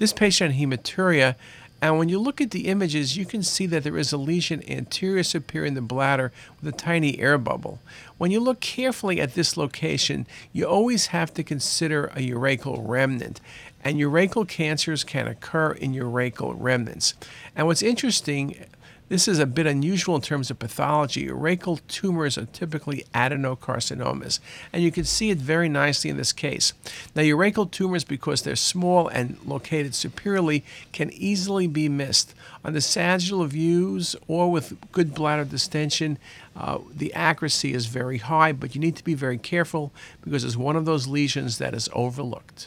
This patient had hematuria, and when you look at the images, you can see that there is a lesion anterior superior in the bladder with a tiny air bubble. When you look carefully at this location, you always have to consider a urachal remnant. And urachal cancers can occur in urachal remnants. And what's interesting, this is a bit unusual in terms of pathology. Urachal tumors are typically adenocarcinomas, and you can see it very nicely in this case. Now, urachal tumors, because they're small and located superiorly, can easily be missed. On the sagittal views or with good bladder distension, uh, the accuracy is very high, but you need to be very careful because it's one of those lesions that is overlooked.